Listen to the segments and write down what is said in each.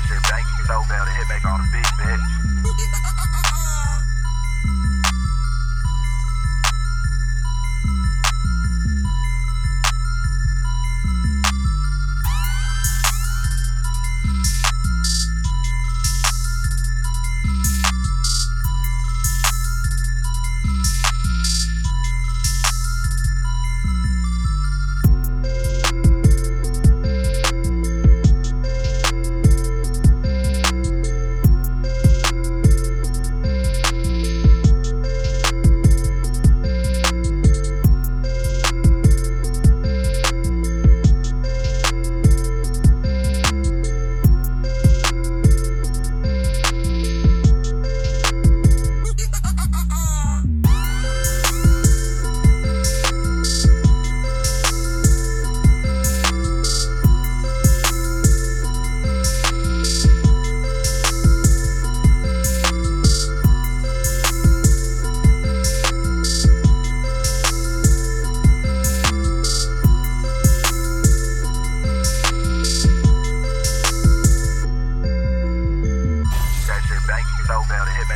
that shit bang, you know hit back on the big bitch.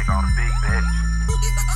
on a big bitch.